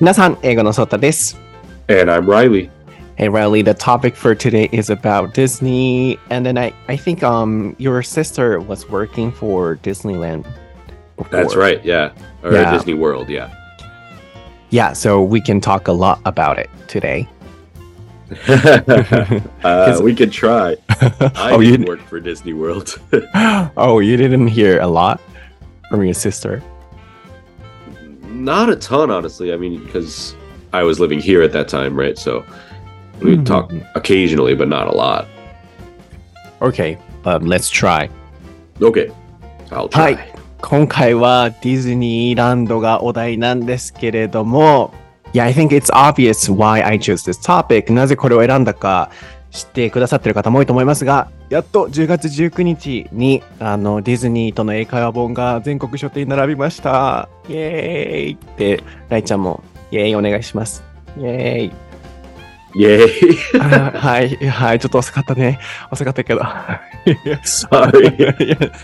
Minasan, no And I'm Riley. Hey Riley, the topic for today is about Disney. And then I, I think um your sister was working for Disneyland. Before. That's right, yeah. Or yeah. Disney World, yeah. Yeah, so we can talk a lot about it today. uh, we could try. I oh, you worked for Disney World. oh, you didn't hear a lot from your sister Not a ton, honestly. I mean, because I was living here at that time, right? So we'd talk Mhm. occasionally, but not a lot. Okay, but let's try. Okay, I'll は try. い。今回はディズニーランドがお題なんですけれども、Yeah, I think it's obvious why I chose this topic. なぜこれを選んだか 知ってくださってる方も多いと思いますが、やっと10月19日にあのディズニーとの英会話本が全国書店に並びました。イエーイって、ライちゃんもイエーイお願いします。イエーイ Yay! あはい、はい、ちょっと遅かったね。遅かったけど。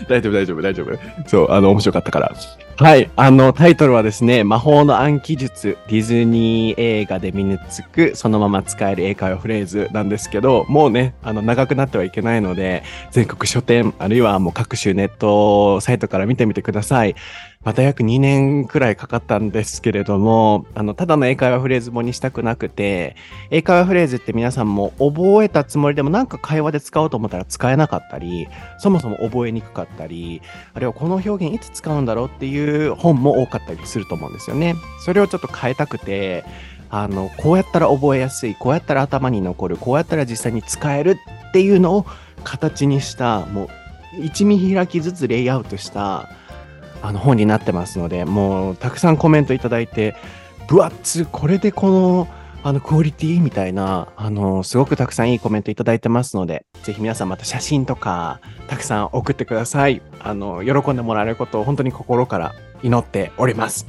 大丈夫、大丈夫、大丈夫。そう、あの、面白かったから。はい、あの、タイトルはですね、魔法の暗記術、ディズニー映画で身につく、そのまま使える英会話フレーズなんですけど、もうね、あの、長くなってはいけないので、全国書店、あるいはもう各種ネットサイトから見てみてください。また約2年くらいかかったんですけれども、あの、ただの英会話フレーズ本にしたくなくて、英会話フレーズって皆さんも覚えたつもりでもなんか会話で使おうと思ったら使えなかったり、そもそも覚えにくかったり、あるいはこの表現いつ使うんだろうっていう本も多かったりすると思うんですよね。それをちょっと変えたくて、あの、こうやったら覚えやすい、こうやったら頭に残る、こうやったら実際に使えるっていうのを形にした、もう1見開きずつレイアウトしたあの本になってますので、もうたくさんコメントいただいて、分厚、これでこのあのクオリティみたいな、あの、すごくたくさんいいコメントいただいてますので、ぜひ皆さんまた写真とか、たくさん送ってください。あの、喜んでもらえることを本当に心から祈っております。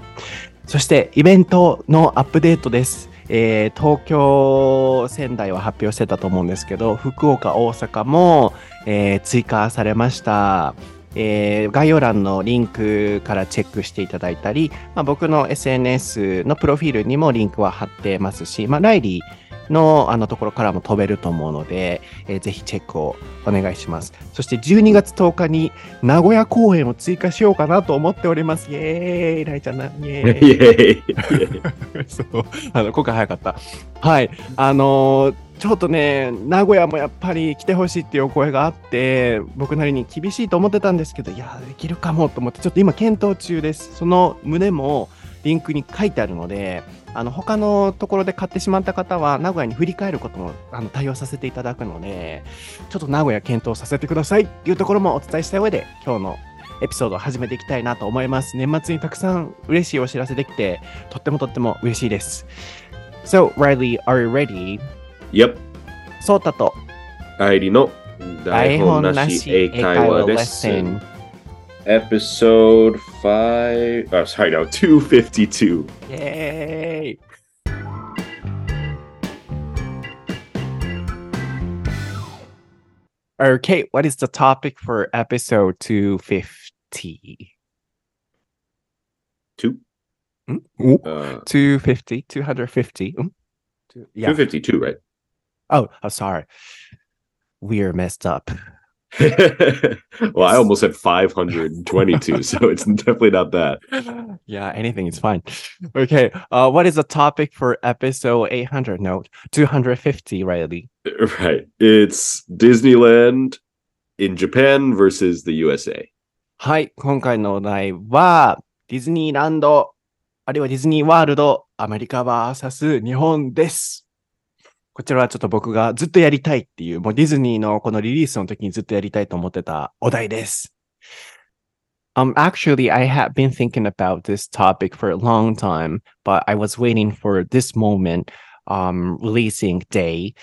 そして、イベントのアップデートです。えー東京、仙台は発表してたと思うんですけど、福岡、大阪も、えー追加されました。えー概要欄のリンクからチェックしていただいたり、まあ、僕の SNS のプロフィールにもリンクは貼ってますし、まあ、ライリーのあのところからも飛べると思うので、えーぜひチェックをお願いします。そして12月10日に名古屋公演を追加しようかなと思っております。イエーイライちゃんな、イエーイ! そう、あの、今回早かった。はい。あのーちょっとね、名古屋もやっぱり来てほしいっていうお声があって、僕なりに厳しいと思ってたんですけど、いや、できるかもと思って、ちょっと今検討中です。その胸もリンクに書いてあるので、あの、他のところで買ってしまった方は、名古屋に振り返ることもあの対応させていただくので、ちょっと名古屋検討させてくださいっていうところもお伝えした上で、今日のエピソードを始めていきたいなと思います。年末にたくさん嬉しいお知らせできて、とってもとっても嬉しいです。So, Riley, are you ready? Yep. ソータと入りの台本な台し英会話レッスン。Episode 5. Oh, sorry, no, 252. イエーイ Okay, what is the topic for episode 250? Two? Hmm? Ooh, Uh, 250, 250. Hmm? Two- Yeah. 252, right? Oh, oh, sorry. We're messed up. well, I almost said 522, so it's definitely not that. yeah, anything is fine. Okay, uh, what is the topic for episode 800? No, 250, Riley. Right. It's Disneyland in Japan versus the USA. はい、今回のお題は、ディズニーランド、あるいはディズニーワールド、アメリカ VS 日本です。 こちらはちょっと僕がずっとやりたいっていう、もうディズニーのこのリリースの時にずっとやりたいと思ってたお題です。Um, actually, I have been thinking about this topic for a long time, but I was waiting for this moment, um, releasing day.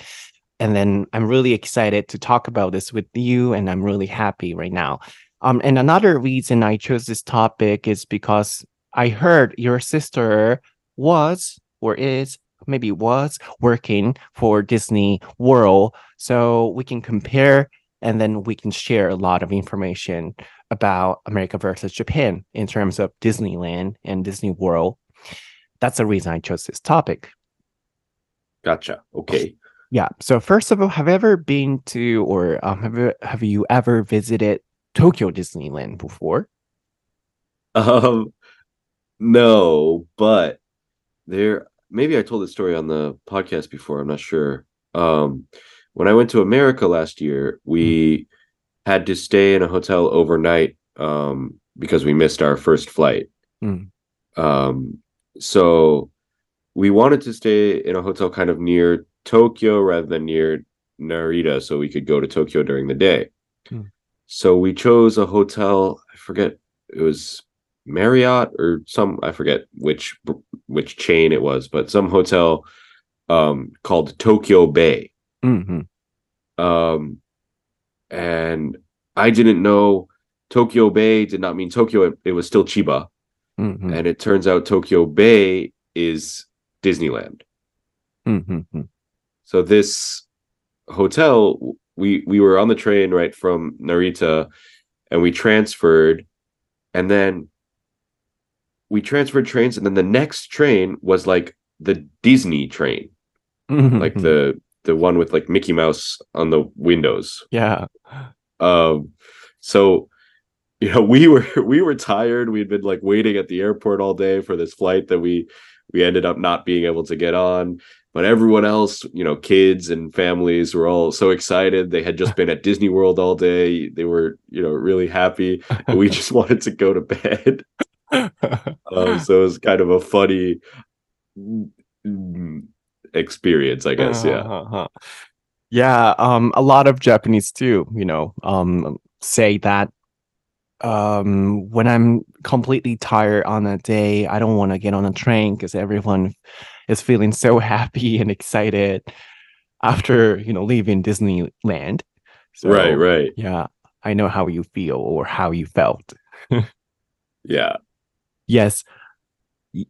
And then I'm really excited to talk about this with you, and I'm really happy right now. Um, and another reason I chose this topic is because I heard your sister was or is maybe was working for Disney World. So we can compare and then we can share a lot of information about America versus Japan in terms of Disneyland and Disney World. that's the reason I chose this topic. Gotcha. Okay. Yeah. So first of all, have you ever been to or um, have you, have you ever visited Tokyo Disneyland before? Um, no, but there. Maybe I told this story on the podcast before. I'm not sure. Um, when I went to America last year, we mm. had to stay in a hotel overnight um, because we missed our first flight. Mm. Um, so we wanted to stay in a hotel kind of near Tokyo rather than near Narita so we could go to Tokyo during the day. Hmm. So we chose a hotel, I forget it was Marriott or some I forget which which chain it was, but some hotel um called Tokyo Bay. Mm-hmm. Um and I didn't know Tokyo Bay did not mean Tokyo, it, it was still Chiba. Mm-hmm. And it turns out Tokyo Bay is Disneyland. Mm-hmm. So this hotel, we we were on the train right from Narita, and we transferred, and then we transferred trains, and then the next train was like the Disney train, mm-hmm. like the the one with like Mickey Mouse on the windows. Yeah. Um. So you know we were we were tired we'd been like waiting at the airport all day for this flight that we we ended up not being able to get on but everyone else you know kids and families were all so excited they had just been at disney world all day they were you know really happy we just wanted to go to bed um, so it was kind of a funny experience i guess yeah uh-huh. yeah um a lot of japanese too you know um say that um, when I'm completely tired on a day, I don't want to get on a train because everyone is feeling so happy and excited after you know leaving Disneyland. So, right, right. Yeah, I know how you feel or how you felt. yeah. Yes.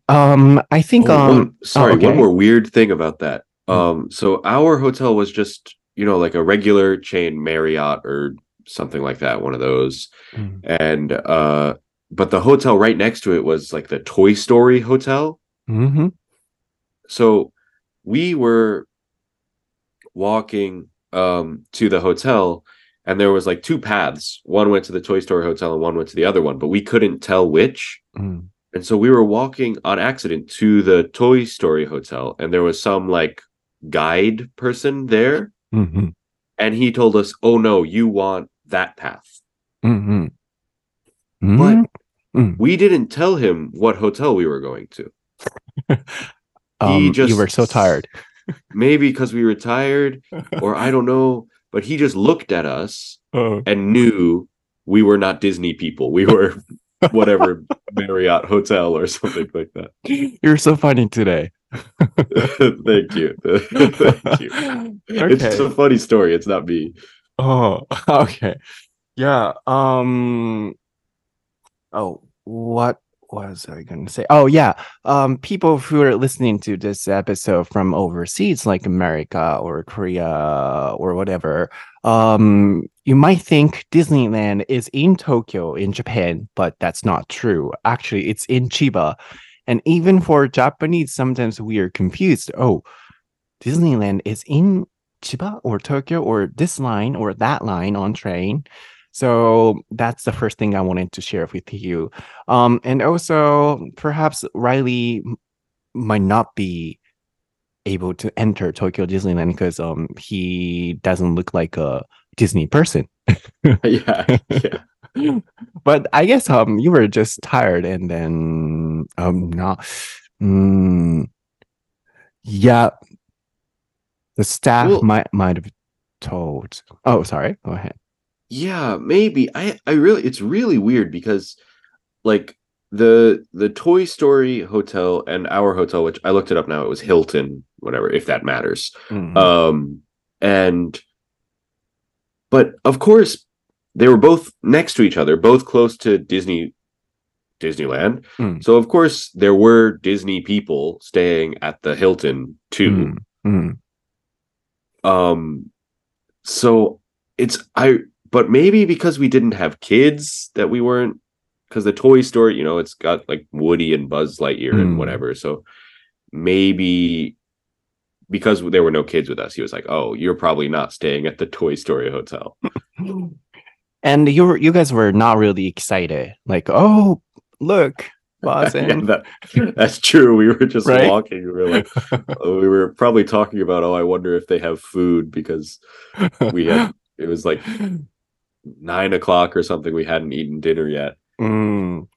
Um, I think. Oh, um, one, sorry, oh, okay. one more weird thing about that. Hmm. Um, so our hotel was just you know like a regular chain Marriott or something like that, one of those. Mm. And uh but the hotel right next to it was like the Toy Story hotel. Mm-hmm. So we were walking um to the hotel and there was like two paths. One went to the Toy Story hotel and one went to the other one, but we couldn't tell which. Mm. And so we were walking on accident to the Toy Story hotel and there was some like guide person there. Mm-hmm. And he told us, "Oh no, you want that path. Mm-hmm. Mm-hmm. But mm. we didn't tell him what hotel we were going to. um, he just you were so tired. maybe because we were tired, or I don't know. But he just looked at us uh and knew we were not Disney people. We were whatever Marriott hotel or something like that. You're so funny today. Thank you. Thank you. Okay. It's a funny story. It's not me. Oh, okay. Yeah. Um oh, what was I going to say? Oh, yeah. Um, people who are listening to this episode from overseas, like America or Korea or whatever, um, you might think Disneyland is in Tokyo in Japan, but that's not true. Actually, it's in Chiba. And even for Japanese, sometimes we are confused. Oh, Disneyland is in Chiba or Tokyo or this line or that line on train. So that's the first thing I wanted to share with you. Um, and also, perhaps Riley might not be able to enter Tokyo Disneyland because um he doesn't look like a Disney person. yeah, yeah. but I guess um you were just tired and then um not. Mm, yeah, the staff well, might might have told. Oh, sorry. Go ahead. Yeah, maybe. I I really it's really weird because like the the Toy Story hotel and our hotel, which I looked it up now, it was Hilton, whatever, if that matters. Mm-hmm. Um and but of course they were both next to each other, both close to Disney Disneyland. Mm. So of course there were Disney people staying at the Hilton too. Mm. Mm. Um, so it's I, but maybe because we didn't have kids that we weren't because the Toy Story, you know, it's got like Woody and Buzz Lightyear mm. and hmm. whatever. So maybe because there were no kids with us, he was like, "Oh, you're probably not staying at the Toy Story hotel." And you were, you guys were not really excited. Like, oh, look, Yeah, that, that's true. We were just Right? walking. We were like, we were probably talking about, "Oh, I wonder if they have food," because we had. It was like nine o'clock or something. We hadn't eaten dinner yet. うん。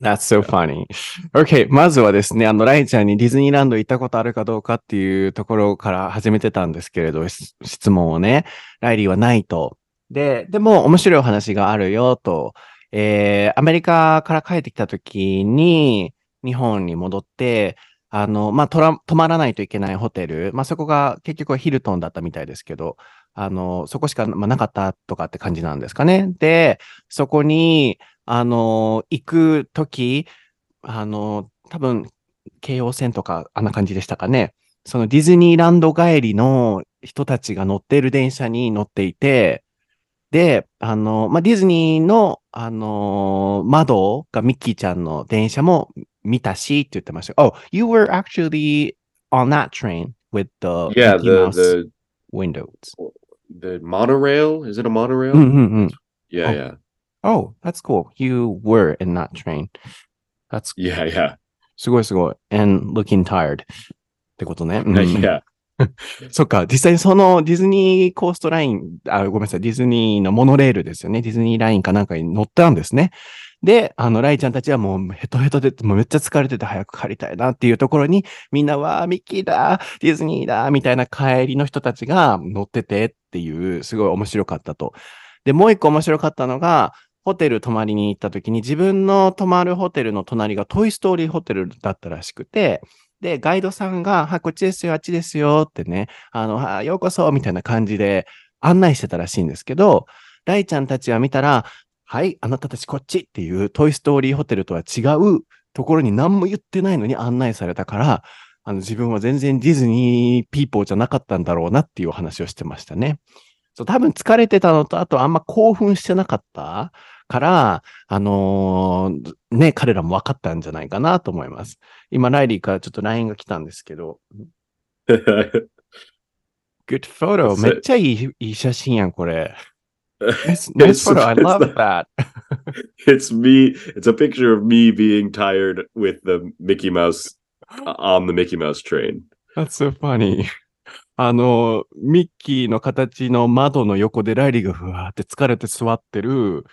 That's so funny. Okay, まずはですね、あの、ライちゃんにディズニーランド行ったことあるかどうかっていうところから始めてたんですけれど、し質問をね、ライリーはないと。で、でも面白いお話があるよと、えー、アメリカから帰ってきた時に、日本に戻って、あの、まあ、とら、泊まらないといけないホテル、まあ、そこが結局はヒルトンだったみたいですけど、あの、そこしか、まあ、なかったとかって感じなんですかね。で、そこに、あの、行くとき、あの、多分、京王線とか、あんな感じでしたかね。そのディズニーランド帰りの人たちが乗っている電車に乗っていて、で、あの、まあ、ディズニーの、あの、窓がミッキーちゃんの電車も見たしって言ってました。Oh, you were actually on that train with the Yeah, Mickey the the windows. The monorail. Is it a monorail? うんうんうん。Yeah, Oh. yeah, Oh, that's cool. You were in that train. That's yeah, yeah, すごいすごい。and looking tired. ってことね。うん yeah. そっか、実際にそのディズニーコーストライン、あ、ごめんなさい、ディズニーのモノレールですよね。ディズニーラインかなんかに乗ったんですね。で、あの、ライちゃんたちはもうヘトヘトで、もうめっちゃ疲れてて早く帰りたいなっていうところに、みんなはミッキーだ、ディズニーだ、みたいな帰りの人たちが乗っててっていう、すごい面白かったと。で、もう一個面白かったのが、ホテル泊まりに行った時に自分の泊まるホテルの隣がトイストーリーホテルだったらしくて、で、ガイドさんが、は、こっちですよ、あっちですよってね、あの、ようこそみたいな感じで案内してたらしいんですけど、ライちゃんたちは見たら、はい、あなたたちこっちっていうトイストーリーホテルとは違うところに何も言ってないのに案内されたから、あの自分は全然ディズニーピーポーじゃなかったんだろうなっていうお話をしてましたね。そう、多分疲れてたのと、あとあんま興奮してなかったから、あのーね、彼らも分かったんじゃないかなと思います。今、ライリーからちょっと LINE が来たんですけど、Good photo! めっ.ちゃいいいい写真やん、これ。Nice, It's- nice photo. I love not- that. it's me. It's a picture of me being tired with the Mickey Mouse uh, on the Mickey Mouse train. That's so funny. あの、ミッキーの形の窓の横でライリーがふわーって疲れて座ってる、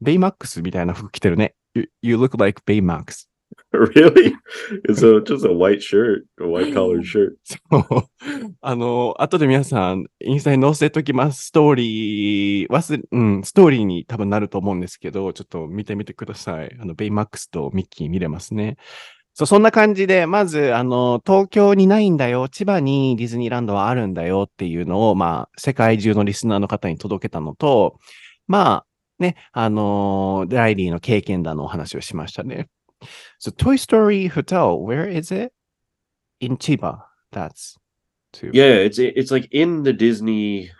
ベイマックスみたいな服着てるね。You, you look like Baymax. really? It's a just a white shirt, a white collared shirt. そ うあの、後で皆さん、インスタに載せときます。ストーリー、忘れ、うん、ストーリーに多分なると思うんですけど、ちょっと見てみてください。あの、ベイマックスとミッキー見れますね。そう、そんな感じで、まず、あの、東京にないんだよ、千葉にディズニーランドはあるんだよっていうのを、まあ、世界中のリスナーの方に届けたのと、まあ、ね、あの、ライリーの経験談のお話をしましたね。So Toy Story Hotel, where is it? In Chiba. That's too. Yeah, it's it's like in the Disney.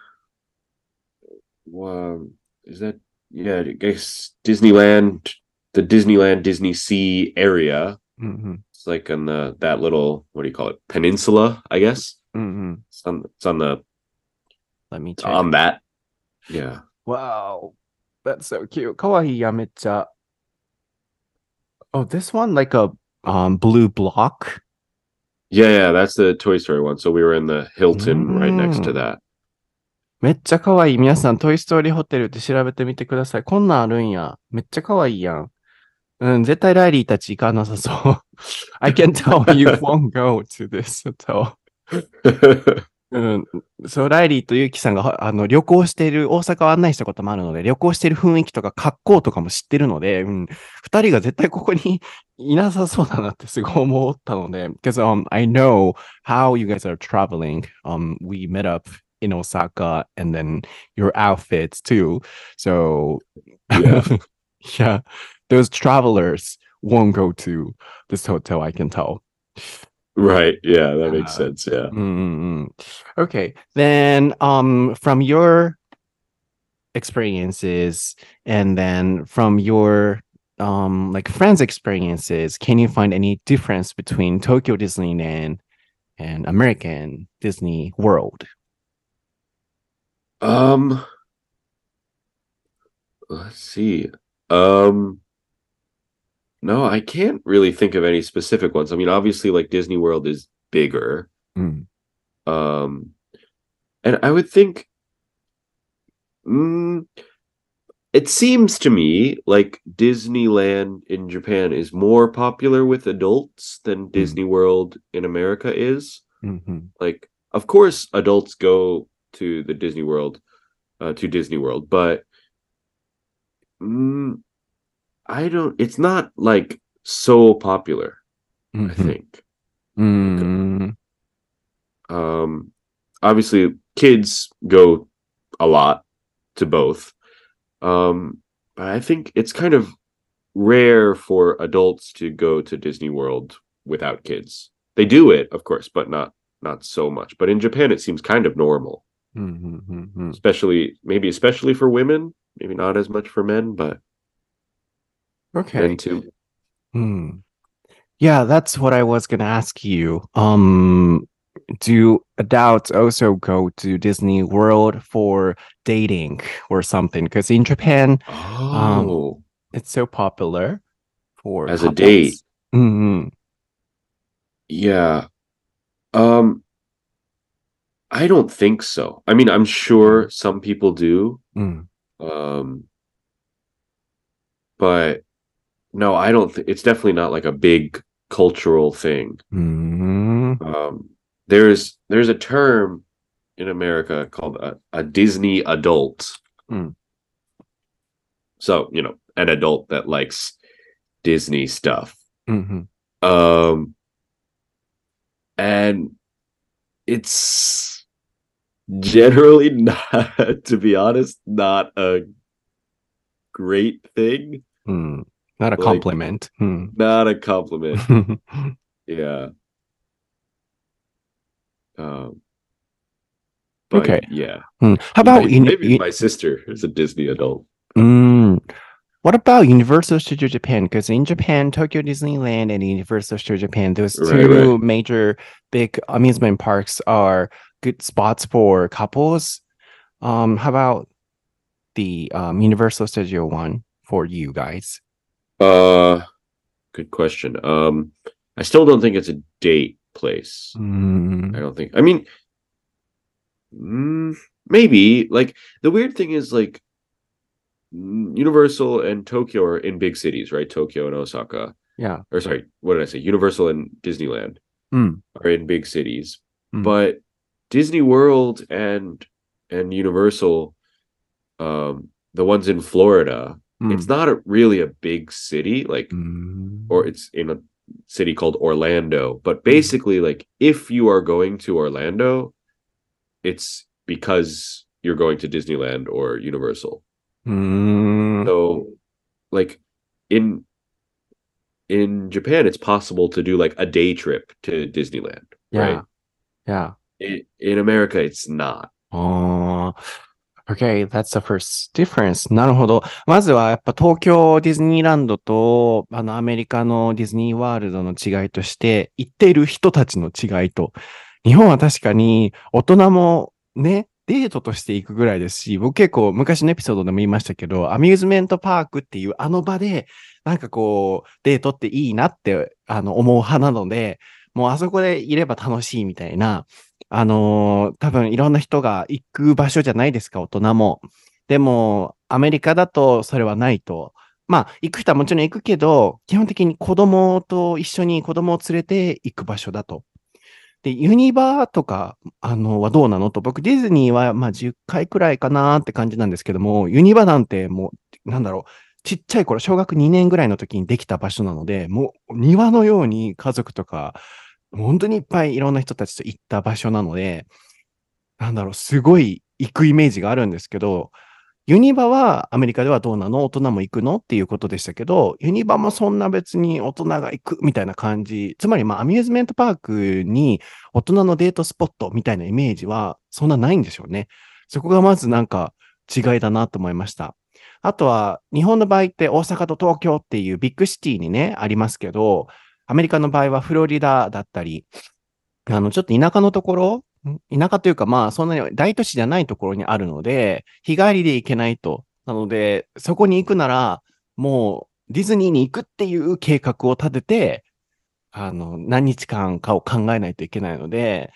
Um, is that yeah? I guess Disneyland, the Disneyland Disney Sea area. Mm-hmm. It's like on the that little what do you call it peninsula? I guess. Mm-hmm. It's on it's on the. Let me check. on that. Yeah. Wow, that's so cute. Kawaii Yamcha Oh, this one like a um, blue block? Yeah, yeah, that's the Toy Story one. So we were in the Hilton right next to Mm. that. めっちゃかわいい。皆さん、トイストーリーホテルって調べてみてください。こんなんあるんや。めっちゃかわいいやん。うん、絶対ライリーたち行かなさそう。I can tell you won't go to this hotel. うん。そう、ライリーとユウキさんがはあの旅行している、大阪を案内したこともあるので、旅行している雰囲気とか格好とかも知ってるので、うん。二人が絶対ここにいなさそうだなってすごい思ったので、because、um, I know how you guys are traveling. Um, we met up in Osaka and then your outfits too. So, Yeah. yeah, those travelers won't go to this hotel, I can tell. Right. Yeah, that makes Uh, sense. Yeah. Mm-mm. Okay. Then um from your experiences and then from your um like friends experiences, can you find any difference between Tokyo Disneyland and American Disney World? Um, let's see. Um, no, I can't really think of any specific ones. I mean, obviously, like Disney World is bigger. Mm. Um, and I would think, mm, it seems to me like Disneyland in Japan is more popular with adults than Disney World in America is. Mhm. Like, of course, adults go to the Disney World, uh, to Disney World, but mm, I don't. It's not like so popular. I Mhm. think. Mm. Um, obviously, kids go a lot to both. Um, but I think it's kind of rare for adults to go to Disney World without kids. They do it, of course, but not not so much. But in Japan, it seems kind of normal, Mhm, mhm, mhm. especially maybe especially for women. Maybe not as much for men, but Okay. men too. Hmm. Yeah, that's what I was gonna ask you. Um, do adults also go to Disney World for dating or something? Because in Japan, Oh, it's so popular for As a couples. date. Mhm. yeah. Um, I don't think so. I mean, I'm sure some people do. Mm. Um, but no, I don't think it's definitely not like a big cultural thing. Mm. Um, there's there's a term in America called a, a Disney adult. Hmm. So, you know, an adult that likes Disney stuff. Mhm. Um, and it's generally not, to be honest, not a great thing. Mm. Not a Like- compliment. Hmm. Not a compliment. Yeah. Um, but Okay. Yeah. Hmm. How about maybe, in, maybe in- my sister is a Disney adult. Mm. What about Universal Studio Japan? Because in Japan, Tokyo Disneyland and Universal Studio Japan, those Right, two right. major big amusement parks are good spots for couples. Um, how about the um, Universal Studio one for you guys? Uh, good question. Um, I still don't think it's a date place. Mm. I don't think. I mean, mm, maybe. Like the weird thing is like mm, Universal and Tokyo are in big cities, right? Tokyo and Osaka. Yeah. Or sorry, what did I say? Universal and Disneyland Mm. are in big cities, Mm. but Disney World and and Universal, um, the ones in Florida, Mm. it's not a, really a big city. Like Mm. or it's in a city called Orlando. But basically, like if you are going to Orlando, it's because you're going to Disneyland or Universal. Mm. So, like in in Japan, it's possible to do like a day trip to Disneyland. yeah. Right. Yeah. In, in America, it's not. Oh, okay, that's the first difference. なるほど。まずはやっぱ東京ディズニーランドとあのアメリカのディズニーワールドの違いとして、行っている人たちの違いと、日本は確かに大人もね、デートとして行くぐらいですし、僕結構昔のエピソードでも言いましたけど、アミューズメントパークっていうあの場で、なんかこう、デートっていいなってあの思う派なので、もうあそこでいれば楽しいみたいな、あのー多分いろんな人が行く場所じゃないですか、大人も。でも、アメリカだとそれはないと。まあ、行く人はもちろん行くけど、基本的に子供と一緒に子供を連れて行く場所だと。で、ユニバーとか、あの、はどうなのと、僕、ディズニーは、まあ、10回くらいかなって感じなんですけども、ユニバなんてもう、なんだろう、ちっちゃい頃、小学2年ぐらいの時にできた場所なので、もう、庭のように家族とか、本当にいっぱいいろんな人たちと行った場所なので、なんだろう、すごい行くイメージがあるんですけど、ユニバはアメリカではどうなの？大人も行くの？っていうことでしたけど、ユニバもそんな別に大人が行くみたいな感じ。つまり、まあ、アミューズメントパークに大人のデートスポットみたいなイメージはそんなないんでしょうね。そこがまずなんか違いだなと思いました。あとは、日本の場合って大阪と東京っていうビッグシティにね、ありますけど、アメリカの場合はフロリダだったり、あの、ちょっと田舎のところ、田舎というかまあ、そんなに大都市じゃないところにあるので、日帰りで行けないと。なので、そこに行くなら、もうディズニーに行くっていう計画を立てて、あの、何日間かを考えないといけないので、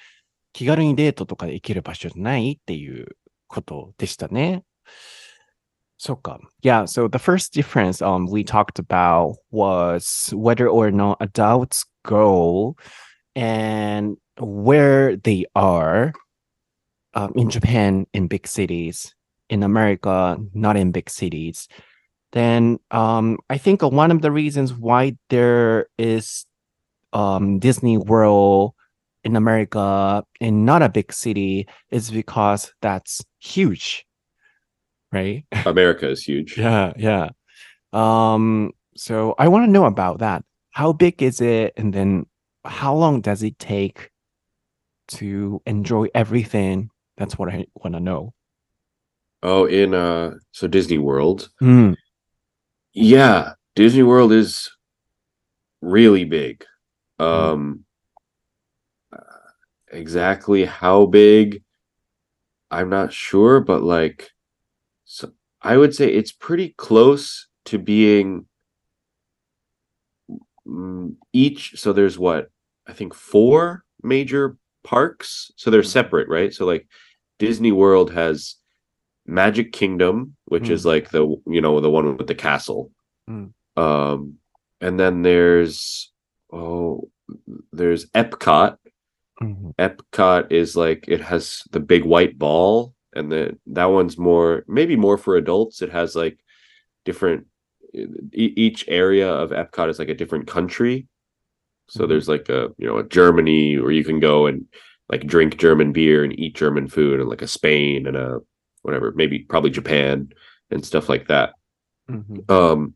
気軽にデートとかで行ける場所じゃないっていうことでしたね。So come. Yeah. So the first difference um we talked about was whether or not adults go and where they are um, in Japan in big cities, in America, not in big cities. Then um I think one of the reasons why there is um Disney World in America in not a big city is because that's huge right? America is huge. yeah, yeah. Um, so I want to know about that. How big is it, and then how long does it take to enjoy everything? That's what I want to know. Oh, in uh so Disney World. Mm, Yeah, Disney World is really big. Um uh, exactly how big I'm not sure, but like so I would say it's pretty close to being mm, each so there's what I think four major parks. So they're Mm. separate, right? So like Disney World has Magic Kingdom, which is like the you know the one with the castle. Mm. Um and then there's oh there's Epcot. mhm, Epcot is like it has the big white ball and then that one's more maybe more for adults. It has like different e- each area of Epcot is like a different country. So Mhm. there's like a you know a Germany where you can go and like drink German beer and eat German food and like a Spain and a whatever maybe probably Japan and stuff like that. mhm, Um,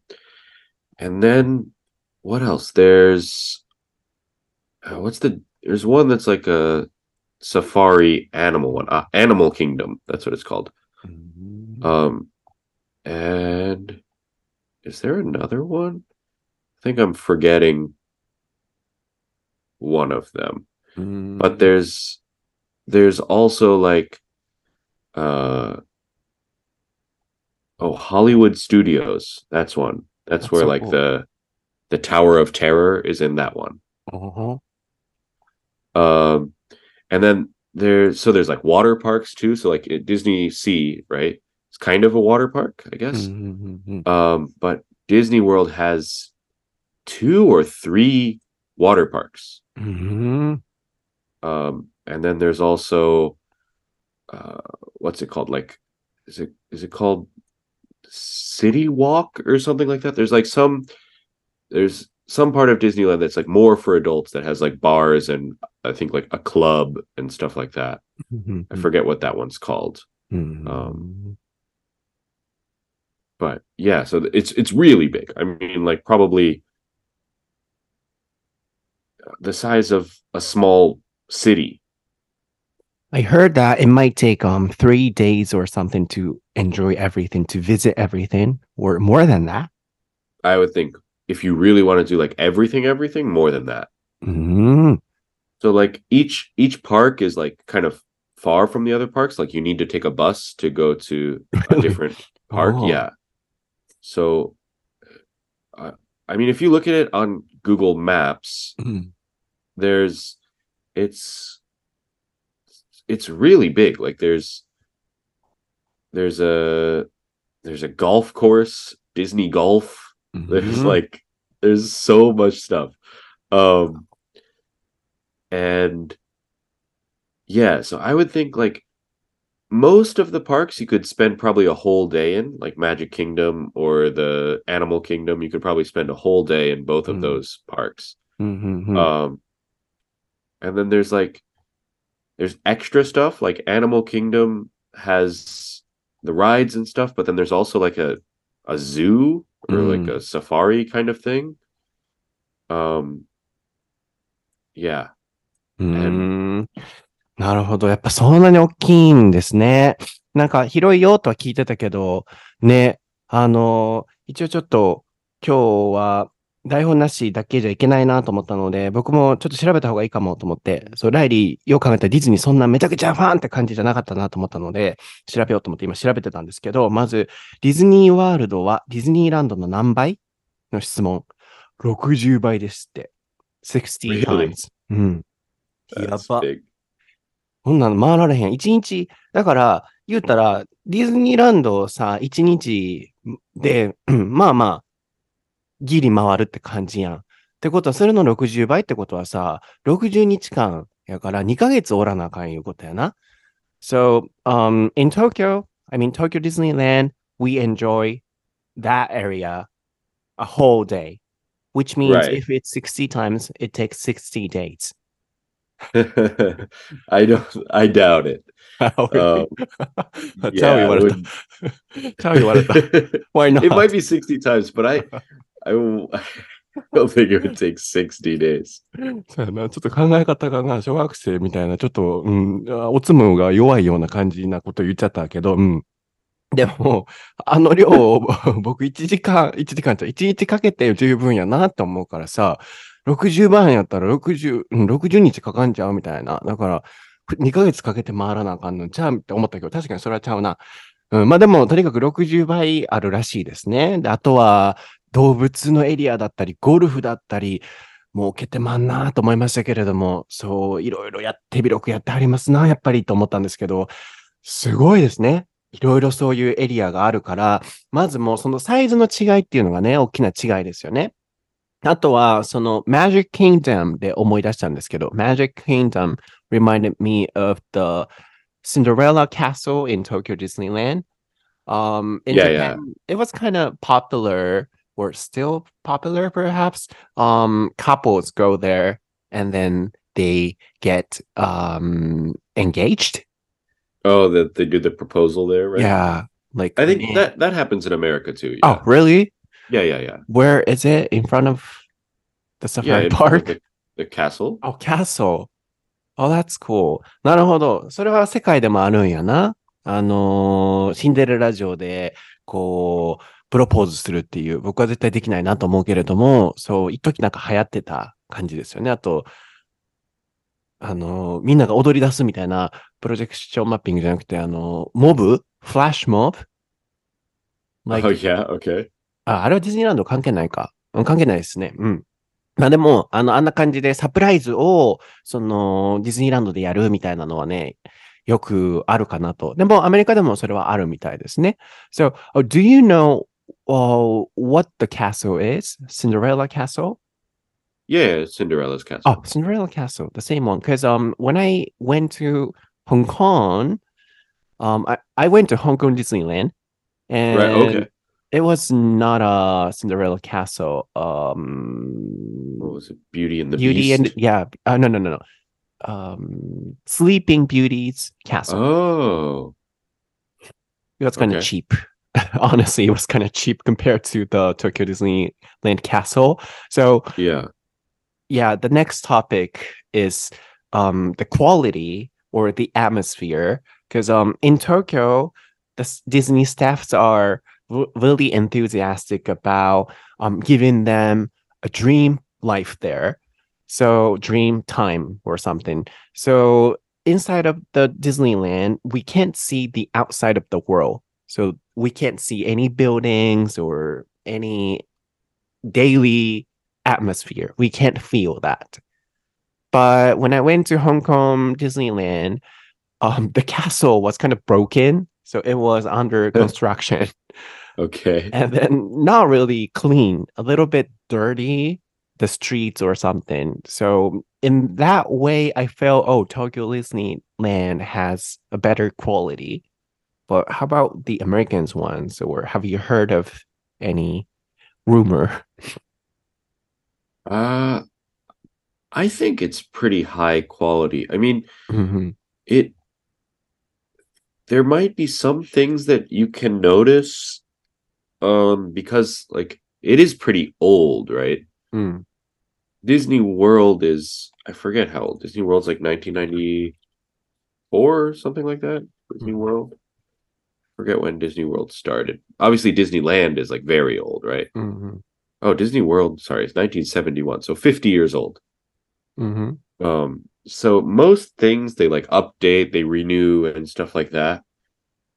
and then what else? There's uh, what's the there's one that's like a safari animal one, uh, Animal Kingdom. That's what it's called. mhm. Um, and is there another one? I think I'm forgetting one of them. Mm, But there's there's also like uh oh Hollywood Studios. That's one. That's, That's where so like cool. the the Tower of Terror is in that one. uh-huh, Um and then there's so there's like water parks too. So like at Disney Sea, right? It's kind of a water park, I guess. mhm, mhm, Um, but Disney World has two or three water parks. mhm. Um, and then there's also uh, what's it called? Like, is it is it called City Walk or something like that? There's like some there's some part of Disneyland that's like more for adults that has like bars and I think like a club and stuff like that. Mhm, I forget what that one's called. mhm. Um, but yeah so it's it's really big i mean like probably the size of a small city I heard that it might take um three days or something to enjoy everything, to visit everything, or more than that. i would think if you really want to do like everything everything more than that Mm, so like each each park is like kind of far from the other parks. Like you need to take a bus to go to a different park. Oh. yeah. So uh, i mean if you look at it on google maps mm, there's it's it's really big. Like there's there's a there's a golf course disney golf. There's mhm. like there's so much stuff. Um and yeah so i would think like most of the parks you could spend probably a whole day in like magic kingdom or the animal kingdom you could probably spend a whole day in both of Mm. those parks Mhm, mhm. um and then there's like there's extra stuff like animal kingdom has the rides and stuff but then there's also like a a zoo or like a safari kind of thing um yeah うーんなるほど。やっぱそんなに大きいんですね。なんか広いよとは聞いてたけど、ね、あの、一応ちょっと今日は台本なしだけじゃいけないなと思ったので、僕もちょっと調べた方がいいかもと思って、そう、ライリー、よく考えたらディズニーそんなめちゃくちゃファンって感じじゃなかったなと思ったので、調べようと思って今調べてたんですけど、まず、ディズニーワールドはディズニーランドの何倍の質問？60倍ですって。60 Really? times。うん。やば。こんなの回られへん。一日、だから、言うたら、ディズニーランドをさ、一日で、まあまあ、ギリ回るって感じやん。ってことは、それの60倍ってことはさ、60日間やから2ヶ月おらなあかんいうことやな。So, um, in Tokyo, I mean, Tokyo Disneyland, we enjoy that area a whole day, which means Right. if it's 60 times, it takes 60 days. I don't. I doubt it. Um, Tell yeah, me I would- Tell me what it Why not? might be sixty times, but I, I, I don't think it would take sixty days. そうやな。ちょっと考え方がな、小学生みたいな、ちょっと、うん、あおつむが弱いような感じなこと言っちゃったけど、うん。でも、あの量を僕1時間、1時間じゃ、1日かけて十分やなって思うからさ、60番やったら60、60日かかんちゃうみたいな。だから、2ヶ月かけて回らなあかんのちゃうって思ったけど、確かにそれはちゃうな。うん、まあでも、とにかく60倍あるらしいですね。で、あとは、動物のエリアだったり、ゴルフだったり、もうけてまんなと思いましたけれども、そう、いろいろやって、広くやってありますな、やっぱりと思ったんですけど、すごいですね。いろいろそういうエリアがあるから、まずもうそのサイズの違いっていうのがね、大きな違いですよね。あとは、その Magic Kingdom で思い出したんですけど、Magic Kingdom reminded me of the Cinderella Castle in Tokyo Disneyland. Um, in Yeah, yeah. Japan, it was kind of popular, or still popular perhaps. Um, couples go there and then they get um engaged. Oh, that they do the proposal there, right? Yeah, like I think man. that that happens in America too. Oh, Yeah. really? Yeah, yeah, yeah. Where is it? In front of the Yeah, safari of park? the, the castle. Oh, castle. Oh, that's cool. なるほど。それは世界でもあるんやな。あのーシンデレラ城で、こう、プロポーズするっていう、僕は絶対できないなと思うけれども、そう、一時なんか流行ってた感じですよね。あと、あのーみんなが踊り出すみたいな、プロジェクションマッピングじゃなくて、あのーモブ？フラッシュモブ Like- oh yeah, okay. あ、あれはディズニーランド関係ないか。うん関係ないですね。うん。まあでも、あの、あんな感じでサプライズを、その、ディズニーランドでやるみたいなのはね、よくあるかなと。でも、アメリカでもそれはあるみたいですね。So, oh, do you know uh, what the castle is? Cinderella Castle? Yeah, Cinderella's castle. Oh, Cinderella Castle, the same one. Because um, when I went to Hong Kong, um, I, I went to Hong Kong Disneyland, and right. Okay. It was not a Cinderella Castle. Um, What was it? Beauty and the Beauty Beast. and yeah, uh, no, no, no, no. Um, Sleeping Beauty's Castle. Oh, it was kind of okay. cheap. Honestly, it was kind of cheap compared to the Tokyo Disneyland Castle. So yeah. yeah, the next topic is um the quality or the atmosphere because um in Tokyo the Disney staffs are r- really enthusiastic about um giving them a dream life there. So dream time or something. So inside of the Disneyland, we can't see the outside of the world. So we can't see any buildings or any daily atmosphere. We can't feel that. But when I went to Hong Kong Disneyland, um, the castle was kind of broken, so it was under construction Okay. and then not really clean, a little bit dirty, the streets or something. So in that way, I felt oh, Tokyo Disneyland has a better quality. But how about the Americans ones? Or have you heard of any rumor? Uh I think it's pretty high quality. I mean, Mhm. it there might be some things that you can notice um because like it is pretty old, right? Mm. Disney World is I forget how old. Disney World's like 1994 or something like that. Disney mm. World. Forget when Disney World started. Obviously Disneyland is like very old, right? Mm-hmm. Oh, Disney World, sorry, it's 1971. So 50 years old. Mm-hmm. Um so most things they like update, they renew and stuff like that.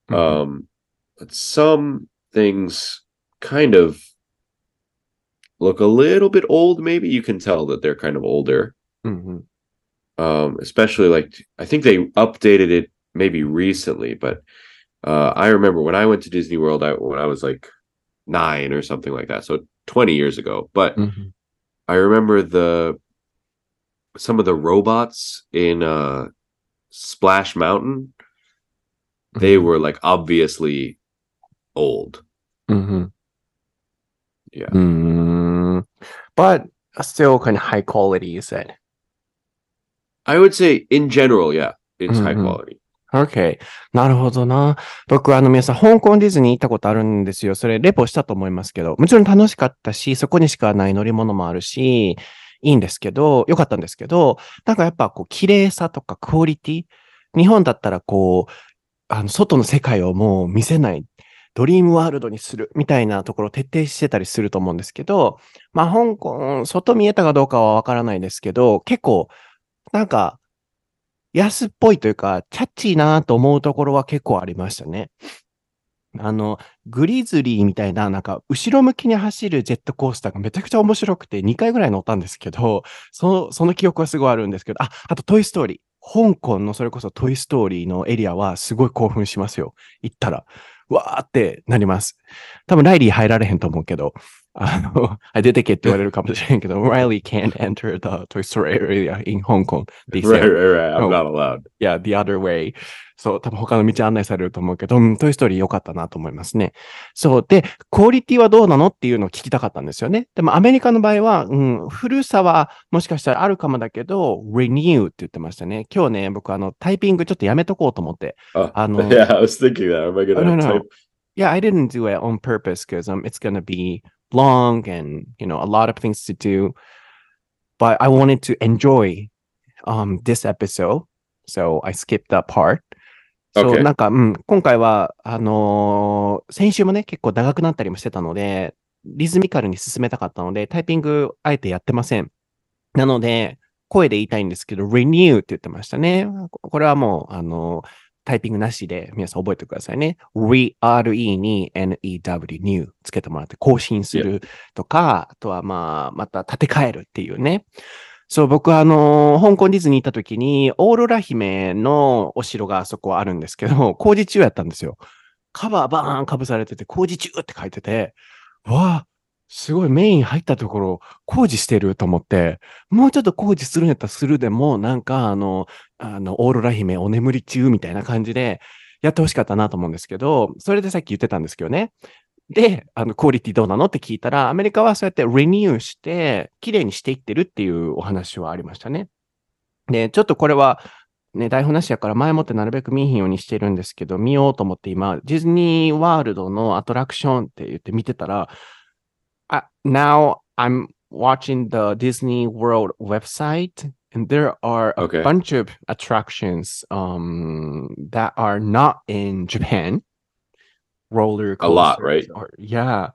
Mm-hmm. Um but some things kind of look a little bit old maybe you can tell that they're kind of older mm-hmm. um, especially like i think they updated it maybe recently but uh, i remember when i went to disney world I, when i was like nine or something like that so 20 years ago but mm-hmm. i remember the some of the robots in uh, splash mountain they mm-hmm. were like obviously old. うんうん。Yeah. うーん。But still kind of high quality, you said. I would say in general, yeah, it's high Mhm. quality. Okay. なるほどな。僕、あの、皆さん、香港ディズニー行ったことあるんですよ。それ、レポしたと思いますけど、もちろん楽しかったし、そこにしかない乗り物もあるし、いいんですけど、良かったんですけど、なんかやっぱ、こう、綺麗さとかクオリティ、日本だったら、こう、あの、外の世界をもう見せない、ドリームワールドにするみたいなところを徹底してたりすると思うんですけど、まあ、香港、外見えたかどうかはわからないですけど、結構、なんか、安っぽいというか、キャッチーなと思うところは結構ありましたね。あの、グリズリーみたいな、なんか、後ろ向きに走るジェットコースターがめちゃくちゃ面白くて、2回ぐらい乗ったんですけど、その、その記憶はすごいあるんですけど、あ、あとトイストーリー。香港のそれこそトイストーリーのエリアはすごい興奮しますよ。行ったら。わーってなります。多分ライリー入られへんと思うけど、あの、あ出てけって言われるかもしれんけど、Riley can't enter the Toy Story area in Hong Kong. They Right, said. right, right. I'm Oh. not allowed. Yeah, the other way. そう、多分他の道案内されると思うけど、うん、トイストーリー良かったなと思いますね。そう。で、クオリティはどうなのっていうのを聞きたかったんですよね。でもアメリカの場合は、うん、古さはもしかしたらあるかもだけど、renew って言ってましたね。今日ね、僕あの、タイピングちょっとやめとこうと思って。Oh, I know. yeah, I was thinking that. Am I gonna don't know. type? Yeah, I didn't do it on purpose because um, it's gonna be long and, you know, a lot of things to do. But I wanted to enjoy um, this episode. So I skipped that part. そう、Okay. なんか、うん、今回は、あのー先週もね、結構長くなったりもしてたので、リズミカルに進めたかったので、タイピングあえてやってません。なので、声で言いたいんですけど、renew って言ってましたね。ここれはもう、あのータイピングなしで皆さん覚えてくださいね。re, に new, new つけてもらって更新するとか、あとはまあ、また立て替えるっていうね。そう、僕はあのー香港ディズニー行った時に、オーロラ姫のお城があそこあるんですけど、工事中やったんですよ。カバーバーンかぶされてて、工事中って書いてて、わあ、すごいメイン入ったところ、工事してると思って、もうちょっと工事するんやったらするでも、なんかあの、あの、オーロラ姫お眠り中みたいな感じで、やってほしかったなと思うんですけど、それでさっき言ってたんですけどね。で、あの、クオリティどうなのって聞いたら、アメリカはそうやってリニューして、綺麗にしていってるっていうお話はありましたね。で、ちょっとこれは、ね、台本なしやから前もってなるべく見えへんようにしてるんですけど、見ようと思って今、ディズニーワールドのアトラクションって言って見てたら、あ now I'm watching the Disney World website and there are a Okay. bunch of attractions um, that are not in Japan. Roller A lot, right? Or, yeah.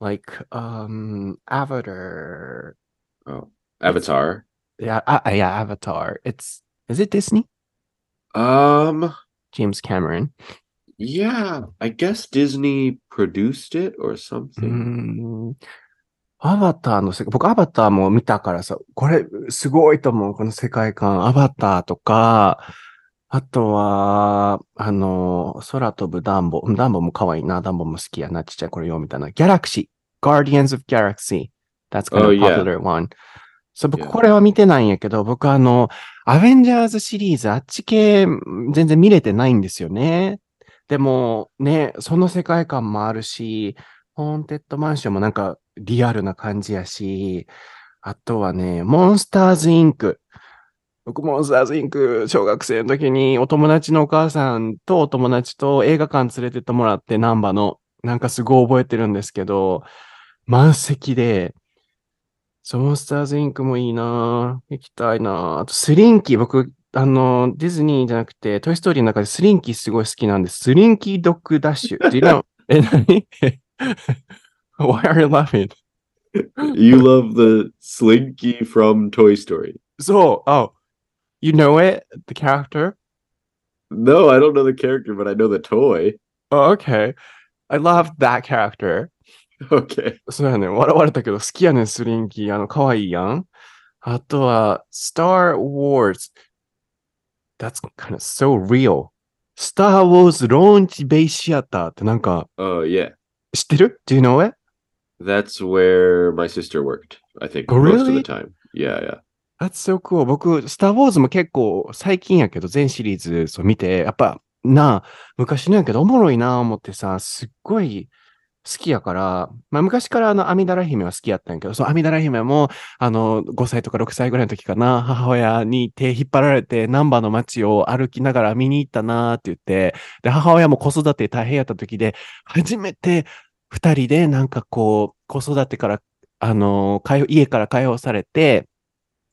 Like um Avatar. Oh, Avatar. Yeah, uh, yeah, Avatar. It's is it Disney? Um, James Cameron. Yeah, I guess Disney produced it or う something. んアバターの世界、僕アバターも見たからさ、これすごいと思う、この世界観。アバターとか、あとは、あの、空飛ぶダンボ。うんダンボも可愛いな。ダンボも好きやな。ちっちゃい頃よみたいな。ギャラクシー。Guardians of Galaxy. That's kind of Oh, yeah. popular one. そう、僕 Yeah. これは見てないんやけど、僕あの、アベンジャーズシリーズ、あっち系全然見れてないんですよね。でもね、その世界観もあるし、ホーンテッドマンションもなんかリアルな感じやし、あとはね、モンスターズインク。僕、モンスターズインク、小学生の時にお友達のお母さんとお友達と映画館連れてってもらって、ナンバの、なんかすごい覚えてるんですけど、満席で、そうモンスターズインクもいいなぁ行きたいなぁあと、スリンキー、僕、あの、ディズニーじゃなくて、トイストーリーの中でスリンキーすごい好きなんです。スリンキードッグダッシュ。Do you know? え、何 Why are you laughing? You love the Slinky from Toy Story. So, oh, you know it? The character? No, I don't know the character, but I know the toy. Oh, okay. I love that character. Okay. そうやね。笑われたけど、好きやねん、スリンキー。あの、可愛いやん。あとは、Star Wars. That's kind of so real. Star Wars Launch Base Theater ってなんか、Oh, yeah. 知ってる ?Do you know it? That's where my sister worked, I think, Oh, most of the time. Yeah, yeah. That's so cool. 僕、スター・ウォーズも結構最近やけど、全シリーズそう見て、やっぱ、なあ、昔のやけど、おもろいなあ思ってさ、すっごい好きやから、まあ昔からあの、阿弥陀羅姫は好きやったんやけど、そう、阿弥陀羅姫も、あの、5歳とか6歳ぐらいの時かな、母親に手引っ張られて、難波の街を歩きながら見に行ったなって言って、で、母親も子育て大変やった時で、初めて二人でなんかこう、子育てから、あの、家から通わされて、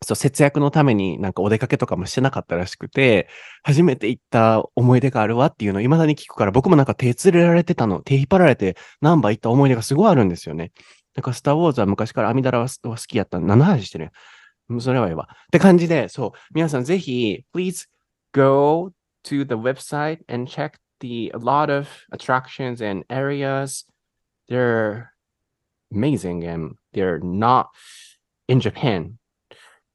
そう、節約のためになんかお出かけとかもしてなかったらしくて、初めて行った思い出があるわっていうのを未だに聞くから、僕もなんか手連れられてたの、手引っ張られてナンバー行った思い出がすごいあるんですよね。だかスター・ウォーズは昔から阿弥陀羅は好きやった。何の話してるうそれはええわ。って感じで、そう、皆さんぜひ、please go to the website and check the, a lot of attractions and areas. They're amazing and they're not in Japan.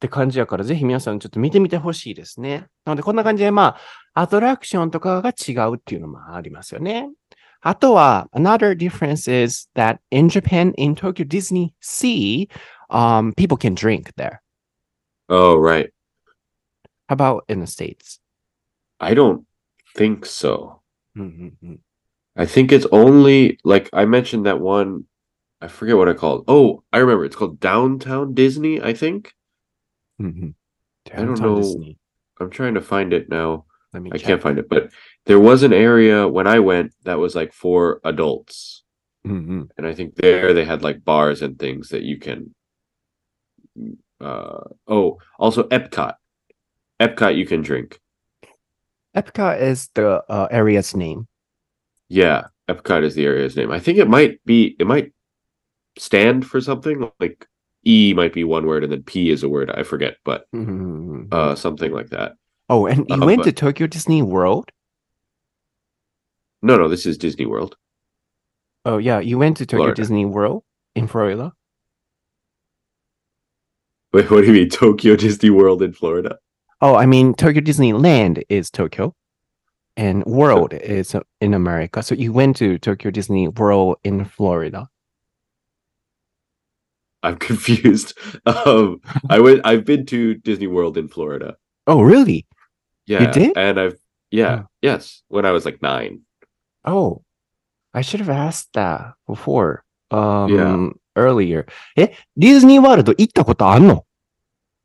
って感じやから、ぜひ皆さんちょっと見てみてほしいですね。なので、こんな感じで、まあ、アトラクションとかが違うっていうのもありますよね。あとは、another difference is that in Japan, in Tokyo Disney Sea, um, people can drink there. Oh, right. How about in the States? I don't think so. うんうんうん I think it's only like I mentioned that one. I forget what I called. Oh, I remember. It's called Downtown Disney. I think. Mm-hmm. I don't know. I'm trying to find it now. Let me I check. can't find it, but there was an area when I went that was like for adults, mm-hmm. and I think there they had like bars and things that you can. Uh, oh, also Epcot. Epcot, you can drink. Epcot is the uh, area's name. Yeah, Epcot is the area's name. I think it might be. It might stand for something like E might be one word and then P is a word. I forget, but mm-hmm. uh, something like that. Oh, and you uh, went but... to Tokyo Disney World? No, no, this is Disney World. Oh, yeah. You went to Tokyo Florida. Disney World in Florida? Wait, what do you mean? Tokyo Disney World in Florida? Oh, I mean, Tokyo Disneyland is Tokyo and World is in America. So you went to Tokyo Disney World in Florida. I'm confused. Um, I went. I've been to Disney World in Florida. Oh, really? Yeah, did? and I've yeah, Oh. yes, when I was like nine. Oh, I should have asked that before. Um, earlier. え、ディズニーワールド行ったことあんの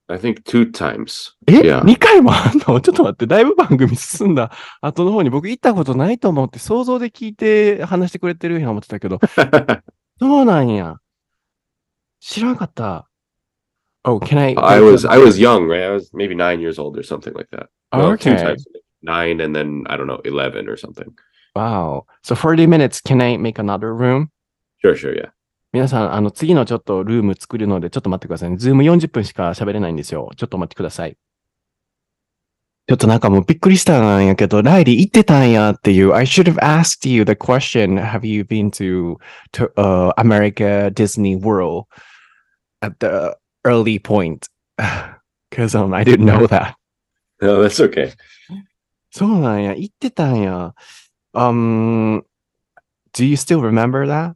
I think two times. え、 Yeah. 2回もあんのちょっと待って、だいぶ番組進んだ後の方に僕行ったことないと思って想像で聞いて話してくれてるように思ってたけど、そうなんや。 知らんかった。Oh, can I? I was I was young, right? I was maybe nine years old or something like that. Well, two Okay. times, nine, and then I don't know, eleven or something. Wow. So 40 minutes, can I make another room? Sure, sure, yeah. 皆さん、あの、次のちょっとルーム作るので、ちょっと待ってくださいね。ズーム40分しか喋れないんですよ。ちょっと待ってください。ちょっとなんかもうびっくりしたんやけど、ライリー行ってたんやっていう。I should have asked you the question, have you been to, to uh, America Disney World at the early point? Because um, I didn't know that. No, that's okay. そうなんや。行ってたんや。Um, do you still remember that?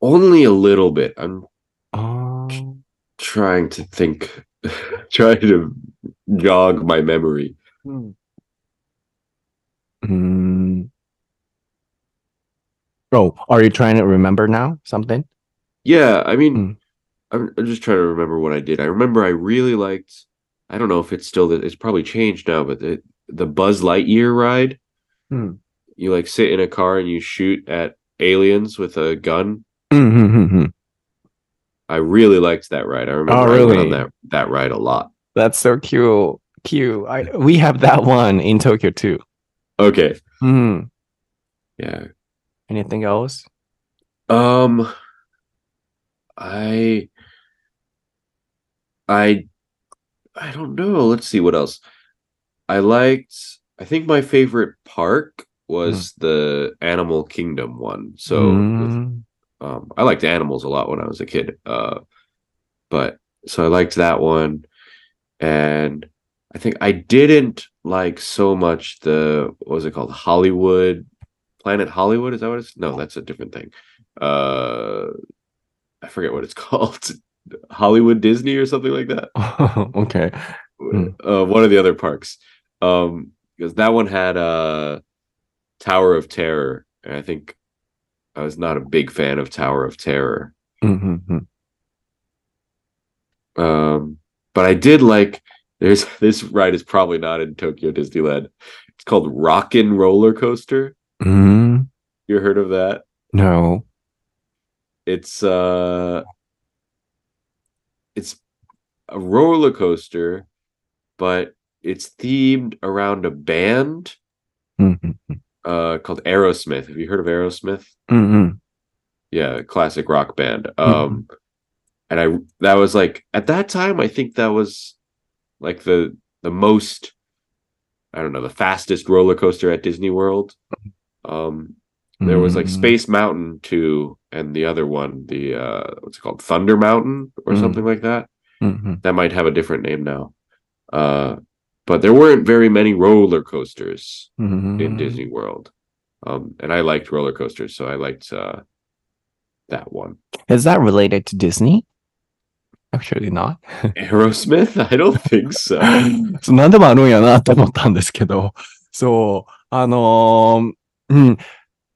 Only a little bit. I'm あー trying to think, trying to jog my memory. うん。うーん。Oh, are you trying to remember now something? Yeah, I mean, Mm. I'm, I'm just trying to remember what I did. I remember I really liked. I don't know if it's still that it's probably changed now, but the the Buzz Lightyear ride. Hmm. You like sit in a car and you shoot at aliens with a gun. Mm-hmm, mm-hmm. I really liked that ride. I remember oh, really? On that that ride a lot. That's so cute. Cute. I, we have that one in Tokyo too. Okay. Hmm. Yeah. Anything else? Um, I I I don't know. Let's see what else. I liked I think my favorite park was the Animal Kingdom one. So with, Mm. um I liked animals a lot when I was a kid. Uh but so I liked that one and I think I didn't like so much the what was it called? Hollywood Planet Hollywood, is that what it's no, that's a different thing. Uh I forget what it's called. Hollywood Disney or something like that. okay. Hmm. Uh one of the other parks. Um because that one had uh Tower of Terror. And I think I was not a big fan of Tower of Terror. Mhm. Um, but I did like there's this ride is probably not in Tokyo Disneyland. It's called Rockin' Roller Coaster. Mm. You heard of that? No. It's uh it's a roller coaster, but it's themed around a band Mhm. uh called Aerosmith. Have you heard of Aerosmith? Mhm. yeah classic rock band um and i that was like at that time i think that was like the the most i don't know the fastest roller coaster at disney world um there was like Mm. space mountain 2 and the other one the uh what's it called thunder mountain or Mm. something like that Mhm. that might have a different name now uh but there weren't very many roller coasters in Mhm. disney world um and i liked roller coasters so i liked uh that one Is that related to Disney? Actually not. Aerosmith? I don't think so. そう何でもあるんやなと思ったんですけど、そう、あのーうん。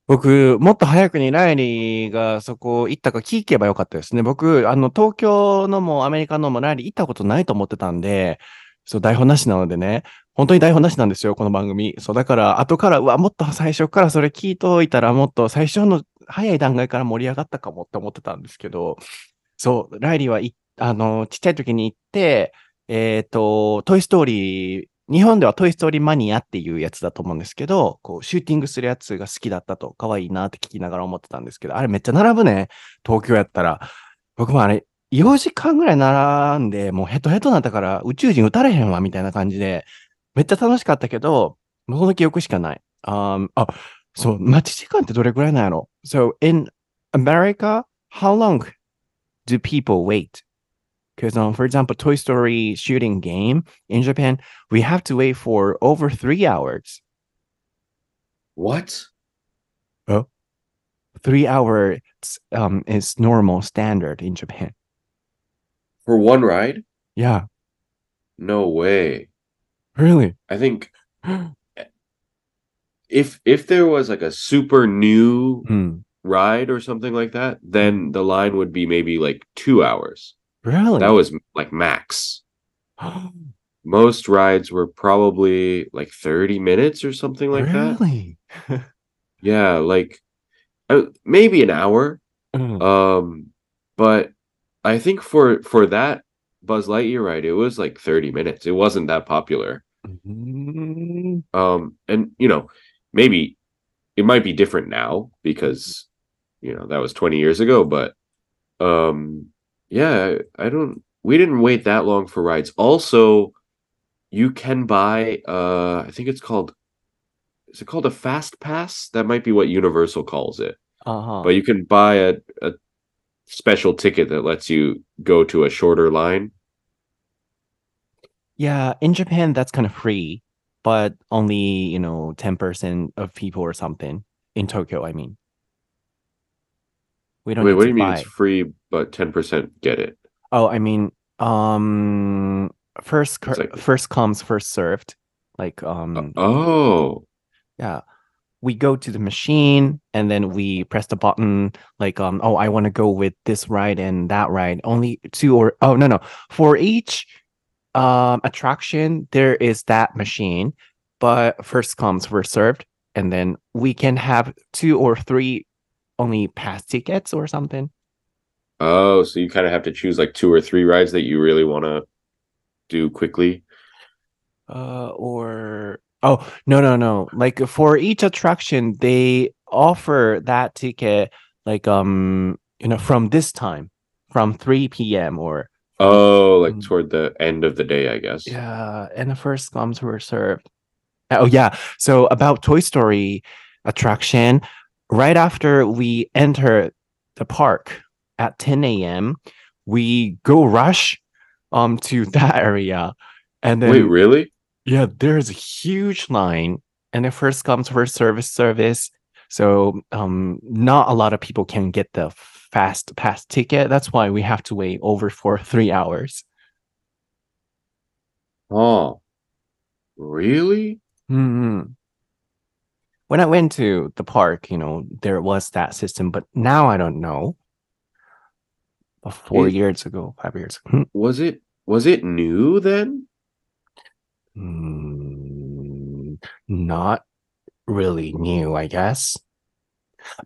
僕、もっと早くにライリーがそこ行ったか聞けばよかったですね。僕、あの、東京のもアメリカのもライリー行ったことないと思ってたんで、そう、台本なしなのでね、本当に台本なしなんですよ、この番組。そう、だから、後から、うわ、もっと最初からそれ聞いといたら、もっと最初の早い段階から盛り上がったかもって思ってたんですけど、そう、ライリーは、あの、ちっちゃい時に行って、えっ、と、トイストーリー、日本ではトイストーリーマニアっていうやつだと思うんですけど、こう、シューティングするやつが好きだったと、可愛いなって聞きながら思ってたんですけど、あれめっちゃ並ぶね、東京やったら。僕もあれ、4時間ぐらい並んで、もうヘトヘトなったから宇宙人撃たれへんわ、みたいな感じで、めっちゃ楽しかったけど、もうその記憶しかない。Um, あ、そう、待ち時間ってどれぐらいなんやろ ?So, in America, how long do people wait? Because, um, for example, Toy Story shooting game in Japan, we have to wait for over three hours. What? Oh, three hours um, is normal standard in Japan. For one ride? Yeah, No way. really. I think if if there was like a super new Hmm. ride or something like that, then the line would be maybe like two hours. Really? That was like max. Most rides were probably like 30 minutes or something like that. really? Yeah, like uh, maybe an hour. Mm. Um, but I think for for that Buzz Lightyear ride, it was like 30 minutes. It wasn't that popular. Mm. Um, and you know, maybe it might be different now because you know that was 20 years ago, but um yeah, I don't we didn't wait that long for rides. Also, you can buy uh I think it's called is it called a fast pass? That might be what Universal calls it. Uh-huh. But you can buy a, a special ticket that lets you go to a shorter line. Yeah, in Japan, that's kind of free, but only, you know, 10% of people or something. In Tokyo, I mean. We don't Wait, what do you mean it's free but 10% get it? Oh, I mean, um, first cur- like- first comes, first served. Like, um, Oh. yeah, we go to the machine and then we press the button. Like, um, oh, I want to go with this ride and that ride. Only two or oh no no for each um attraction there is that machine, but first comes, first served, and then we can have two or three only pass tickets or something. Oh, so you kind of have to choose like two or three rides that you really want to do quickly. uh, or oh no no no like for each attraction they offer that ticket like um you know from this time from 3 p.m or Oh, like Mm. toward the end of the day, I guess. yeah and the first comes were served oh yeah so about toy story attraction right after we enter the park at 10 a.m we go rush um to that area and then Wait, really? Yeah, there's a huge line and it first comes first service service. So um not a lot of people can get the fast pass ticket. That's why we have to wait over for three hours. Oh, really? Mhm. When I went to the park, you know, there was that system, but now I don't know. Four It- years ago, five years ago. Was it was it new then? Mm, not really new, I guess.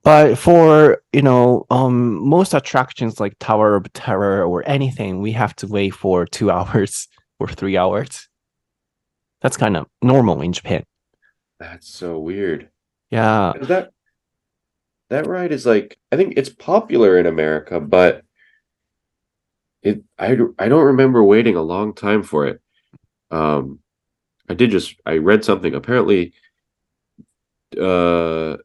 But for, you know, um, most attractions like Tower of Terror or anything, we have to wait for two hours or three hours. That's kind of normal in Japan. That's so weird. Yeah. That that ride is like I think it's popular in America, but it I I don't remember waiting a long time for it. Um I did just I read something apparently uh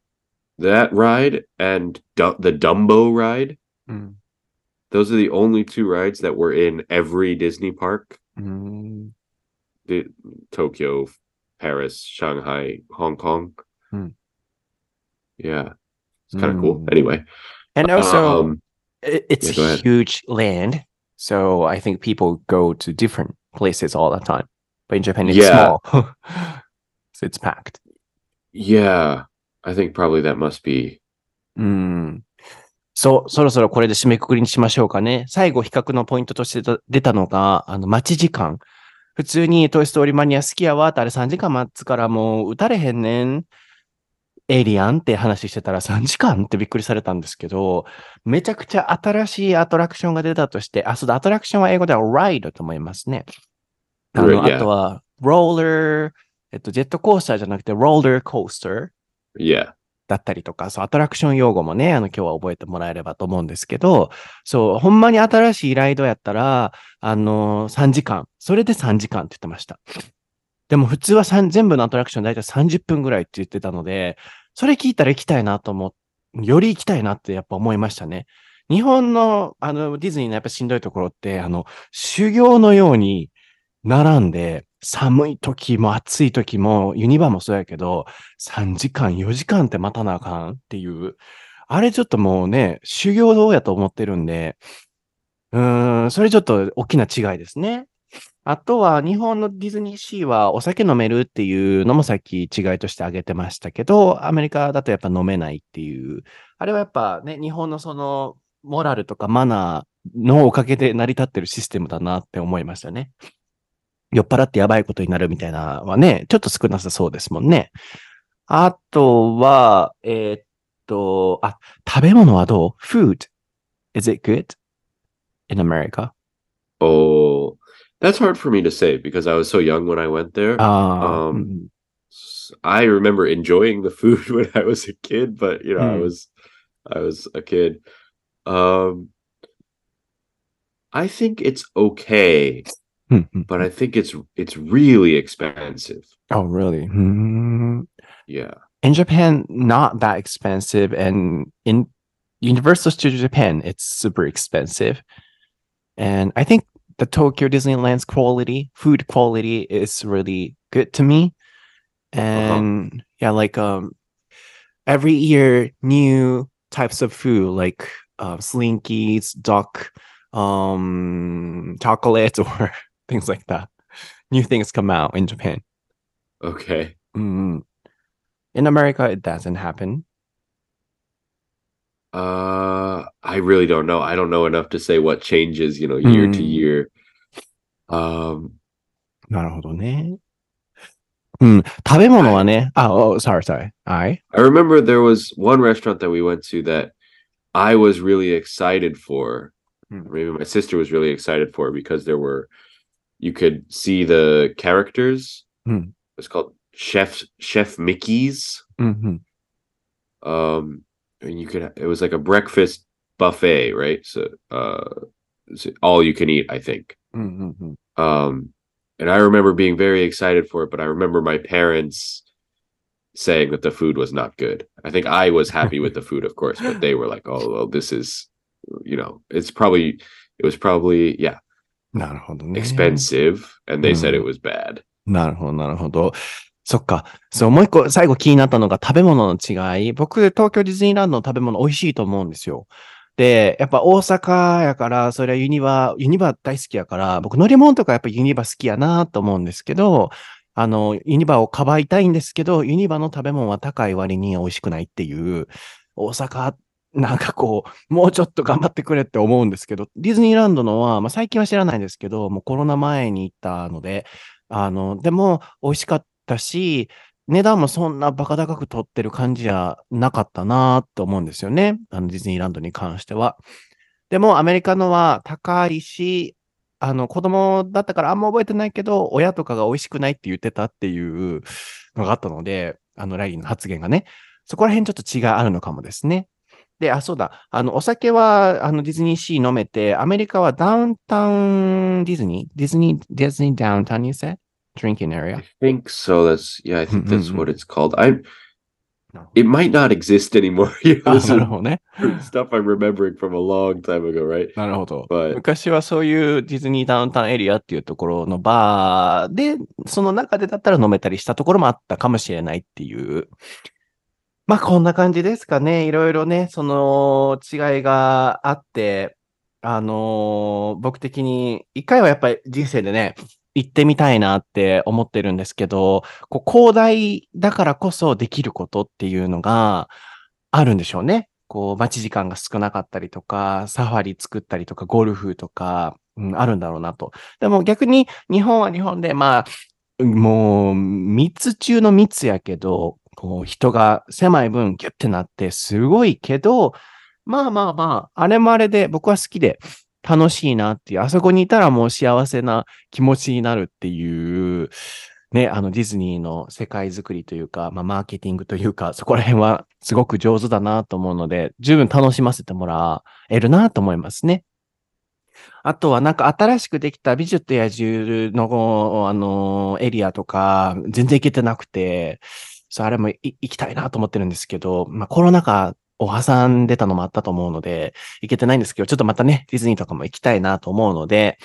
that ride and the Dumbo ride Mm, those are the only two rides that were in every Disney park mm, the Tokyo, Paris, Shanghai, Hong Kong. Hmm. Yeah. It's kind of cool. Mm. Anyway, And also, um, it, it's yeah, huge land. So I think people go to different places all the time. But in Japan, it's Yeah. small. so it's packed. yeah, I think probably that must be うん。そう、そろそろこれで締めくくりにしましょうかね。最後、比較のポイントとしてと出たのが、あの、待ち時間。普通にトイストーリーマニア好きやわってあれ3時間待つからもう打たれへんねん。エイリアンって話してたら3時間ってびっくりされたんですけど、めちゃくちゃ新しいアトラクションが出たとして、あ、そうだ、アトラクションは英語では ride と思いますね。あの、Yeah. あとは、ローラー、えっと、ジェットコースターじゃなくて、ローラーコースター。yeah. だったりとか、そう、アトラクション用語もね、あの、今日は覚えてもらえればと思うんですけど、そう、ほんまに新しいライドやったら、あの、3時間。それで3時間って言ってました。でも普通は3全部のアトラクション大体30分ぐらいって言ってたので、それ聞いたら行きたいなと思う、より行きたいなってやっぱ思いましたね。日本の、あの、ディズニーのやっぱしんどいところって、あの、修行のように並んで、寒い時も暑い時も、ユニバーもそうやけど、3時間、4時間って待たなあかんっていう。あれちょっともうね、修行道やと思ってるんで、うん、それちょっと大きな違いですね。あとは、日本のディズニーシーはお酒飲めるっていうのもさっき違いとして挙げてましたけど、アメリカだとやっぱ飲めないっていう。あれはやっぱね、日本のその、モラルとかマナーのおかげで成り立ってるシステムだなって思いましたね。酔っ払ってやばいことになるみたいなはね、ちょっと少なさそうですもんね。あとは、えーっと、あ、食べ物はどう ?food. Is it good in America? Oh, That's hard for me to say because I was so young when I went there. Uh, um. Mm-hmm. I remember enjoying the food when I was a kid, but you know. I hmm. was I was a kid. Um I think it's okay, hmm. but I think it's it's really expensive. Oh, really? Mm-hmm. Yeah. In Japan, not that expensive, and in Universal Studio Japan, it's super expensive. And I think the Tokyo Disneyland's quality, food quality is really good to me. And yeah, like um every year new types of food like uh, slinkies, duck, um chocolate or things like that. New things come out in Japan. Okay. Mm. In America, it doesn't happen. Uh I really don't know. I don't know enough to say what changes, you know, year to Hmm. year. Um なるほどね。うん。食べ物はね、あ、oh, sorry, sorry. I? I remember there was one restaurant that we went to that I was really excited for. Hmm. Maybe my sister was really excited for because there were you could see the characters Hmm. It's called Chef Chef Mickey's. うんうん。 Um, and you could it was like a breakfast buffet, right? So, uh, it's all you can eat, I think. うんうんうん。 Um, and I remember being very excited for it, but I remember my parents saying that the food was not good. I think I was happy with the food, of course, but they were like, "Oh, well, this is, you know, it's probably it was probably yeah なるほどね。 expensive," and they said Mm. it was bad. なるほど、なるほど。 そっか。そう、もう一個、最後気になったのが食べ物の違い。僕、東京ディズニーランドの食べ物美味しいと思うんですよ。で、やっぱ大阪やから、それはユニバ、ユニバ大好きやから、僕乗り物とかやっぱユニバ好きやなと思うんですけど、あの、ユニバをかばいたいんですけど、ユニバの食べ物は高い割に美味しくないっていう、大阪、なんかこう、もうちょっと頑張ってくれって思うんですけど、ディズニーランドのは、まあ最近は知らないんですけど、もうコロナ前に行ったので、あの、でも美味しかったし、値段もそんなバカ高く取ってる感じじゃなかったなと思うんですよね。あのディズニーランドに関しては。でもアメリカのは高いし、あの子供だったからあんま覚えてないけど、親とかが美味しくないって言ってたっていうのがあったので、あのラリーの発言がね。そこら辺ちょっと違いあるのかもですね。で、あ、そうだ。あの、お酒は、あの、ディズニーシー飲めて、アメリカはダウンタウンディズニー？ディズニー、ディズニーダウンタウン you said? Drinking area. I think so. That's yeah. I think that's what it's called. I it might not exist anymore. あ this な is stuff I'm remembering from a long time ago, right? なるほど。But 昔はそういうディズニーダウンタウンエリアっていうところのバーで、その中でだったら飲めたりしたところもあったかもしれないっていう。まあこんな感じですかね。いろいろね、その違いがあって、あのー僕的に一回はやっぱり人生でね、行ってみたいなって思ってるんですけど、こう広大だからこそできることっていうのがあるんでしょうね。こう、待ち時間が少なかったりとか、サファリ作ったりとか、ゴルフとか、うん、あるんだろうなと。でも逆に日本は日本で、まあ、もう、密中の密やけど、こう、人が狭い分ギュッてなってすごいけど、まあまあまあ、あれもあれで僕は好きで楽しいなっていう、あそこにいたらもう幸せな気持ちになるっていう、ね、あのディズニーの世界づくりというか、まあマーケティングというか、そこら辺はすごく上手だなと思うので、十分楽しませてもらえるなと思いますね。あとはなんか新しくできた美女と野獣の、あの、エリアとか、全然行けてなくて、そう、あれも行きたいなと思ってるんですけど、まあコロナ禍を挟んでたのもあったと思うので、行けてないんですけど、ちょっとまたね、ディズニーとかも行きたいなと思うので、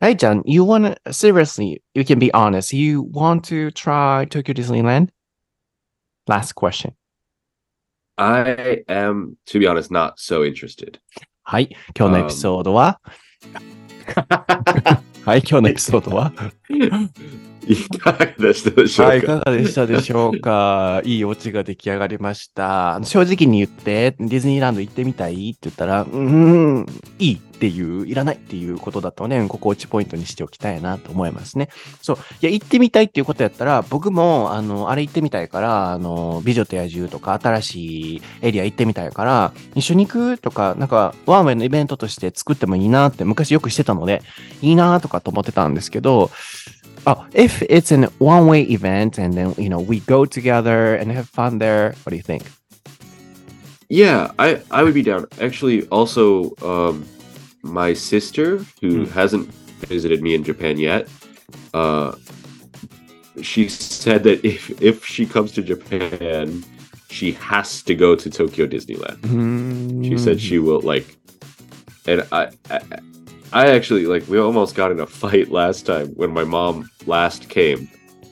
はい、ちゃん、you wanna, seriously, you can be honest, you want to try Tokyo Disneyland? Last question. I am, to be honest, not so interested. はい、今日のエピソードは、はい、今日のエピソードは、いかがでしたでしょうか？はい、いかがでしたでしょうか？いいオチが出来上がりました。正直に言って、ディズニーランド行ってみたい？って言ったら、うーん、いいっていう、いらないっていうことだとね、ここオチポイントにしておきたいなと思いますね。そう。いや、行ってみたいっていうことやったら、僕も、あの、あれ行ってみたいから、あの、美女と野獣とか新しいエリア行ってみたいから、一緒に行くとか、なんか、ワンウェイのイベントとして作ってもいいなって昔よくしてたので、いいなとかと思ってたんですけど、Oh, if it's an one-way event and then you know we go together and have fun there, what do you think? Yeah, I I would be down. Actually, also, um, my sister who Hmm. hasn't visited me in Japan yet, uh, she said that if if she comes to Japan, she has to go to Tokyo Disneyland. She said she will like, and I, I, I actually like we almost got in a fight last time when my mom last came.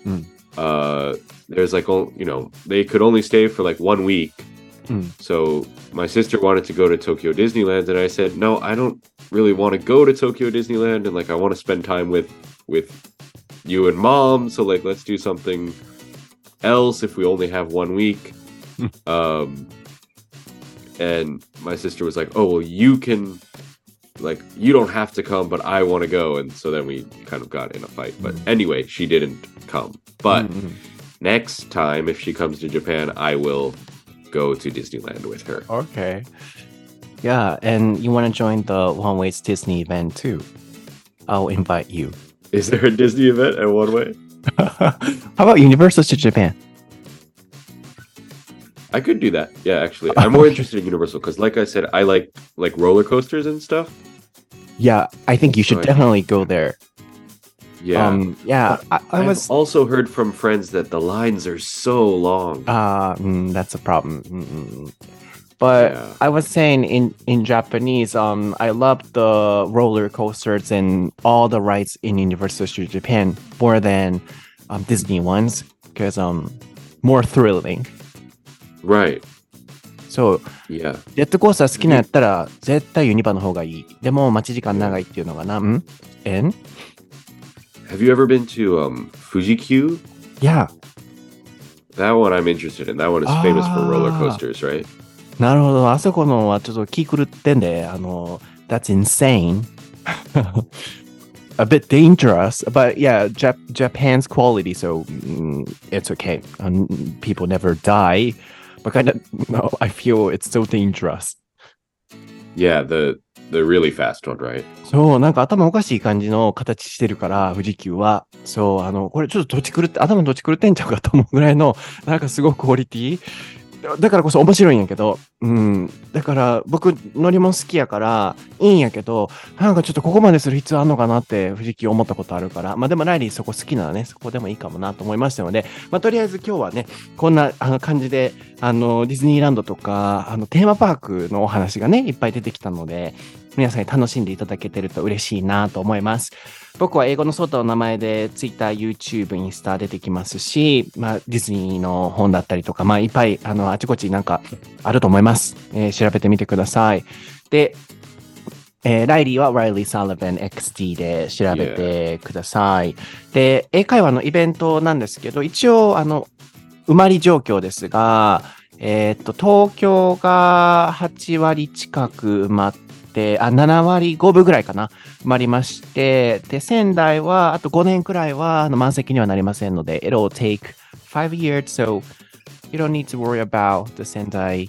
Mm. Uh, there's like, oh, you know, they could only stay for like one week. Mm. So my sister wanted to go to Tokyo Disneyland, and I said, no, I don't really want to go to Tokyo Disneyland, and like I want to spend time with with you and mom. So like, let's do something else if we only have one week. um, and my sister was like, "Oh, well, you can, like, you don't have to come, but I want to go." And so then we kind of got in a fight. But Mm. anyway, she didn't come. But Mm, mm. next time, if she comes to Japan, I will go to Disneyland with her. okay. Yeah, and you want to join the One Ways Disney event too? I'll invite you. Is there a Disney event at One Way? How about Universal to Japan? I could do that. Yeah, actually, I'm more interested in Universal because, like I said, I like like roller coasters and stuff. Yeah, I think you should Right. definitely go there. Yeah, Um, yeah, I, I I've was. also heard from friends that the lines are so long. Uh, mm, that's a problem. Mm, mm, mm. But Yeah. I was saying in in Japanese, um, I love the roller coasters and all the rides in Universal Studio Japan more than um, Disney ones because um, more thrilling. right. So Yeah. ジェットコースター好きなんやったら絶対ユニバの方がいい。でも待ち時間長いっていうのがな。ん ?N? Have you ever been to um Fuji-Q? Yeah. That one I'm interested in. That one is famous for roller Ah. coasters, right? なるほど。あそこのはちょっと気狂ってんで、あの、that's insane. A bit dangerous, but yeah, Jap- Japan's quality, so mm, it's okay. Um, people never die, but kind of, no, I feel it's so dangerous. Yeah, the the really fast one, right? そう、なんか頭おかしい感じの形してるから、富士急は。そう、あの、これちょっと土地狂って、頭土地狂ってんちゃうかと思うぐらいの、なんかすごくクオリティだだからこそ面白いんやけど、うん。だから僕乗り物好きやからいいんやけど、なんかちょっとここまでする必要あんのかなって富士急思ったことあるから、まあでもライリーそこ好きならね、そこでもいいかもなと思いましたので、まあとりあえず今日はね、こんな感じで、あの、ディズニーランドとか、あの、テーマパークのお話がね、いっぱい出てきたので、皆さんに楽しんでいただけてると嬉しいなと思います。僕は英語のソータの名前で Twitter、YouTube、インスタ出てきますし、まあ、ディズニーの本だったりとか、まあ、いっぱい、あの、あちこちなんかあると思います。えー調べてみてください。で、えーライリーは Riley Sullivan XD で調べてください。で、英会話のイベントなんですけど、一応、あの、埋まり状況ですが、えーっと、東京が8割近く埋まって、あ、7割5分ぐらいかな、埋まりまして、で、仙台はあと5年くらいはあの満席にはなりませんので、it'll take five years, so you don't need to worry about the Sendai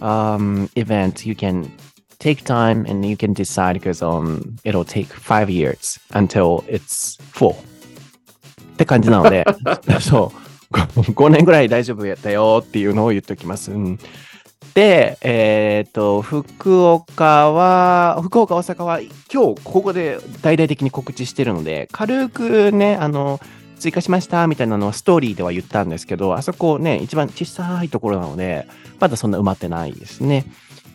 um, event. You can take time and you can decide because um, it'll take five years until it's full. って感じなので、そう、5年ぐらい大丈夫やったよっていうのを言っておきます。うんで、えっ、と、福岡は、福岡、大阪は今日ここで大々的に告知してるので、軽くね、あの、追加しましたみたいなのはストーリーでは言ったんですけど、あそこね、一番小さいところなので、まだそんな埋まってないですね。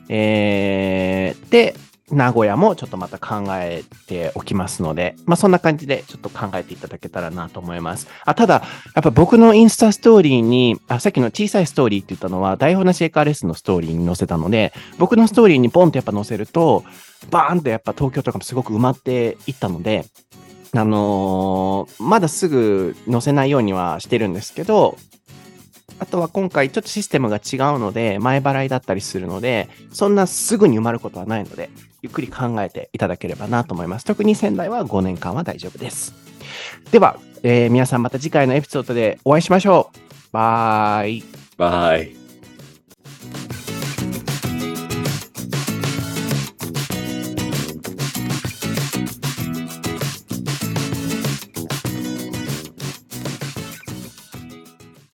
えー、で、名古屋もちょっとまた考えておきますので、まあそんな感じでちょっと考えていただけたらなと思います。あ、ただ、やっぱ僕のインスタストーリーに、あ、さっきの小さいストーリーって言ったのは、台本なしエカーレスのストーリーに載せたので、僕のストーリーにポンってやっぱ載せると、バーンってやっぱ東京とかもすごく埋まっていったので、あのーまだすぐ載せないようにはしてるんですけど、あとは今回ちょっとシステムが違うので、前払いだったりするので、そんなすぐに埋まることはないので、ゆっくり考えていただければなと思います。特に仙台は5年間は大丈夫です。では、えー皆さんまた次回のエピソードでお会いしましょう。バイ。バイ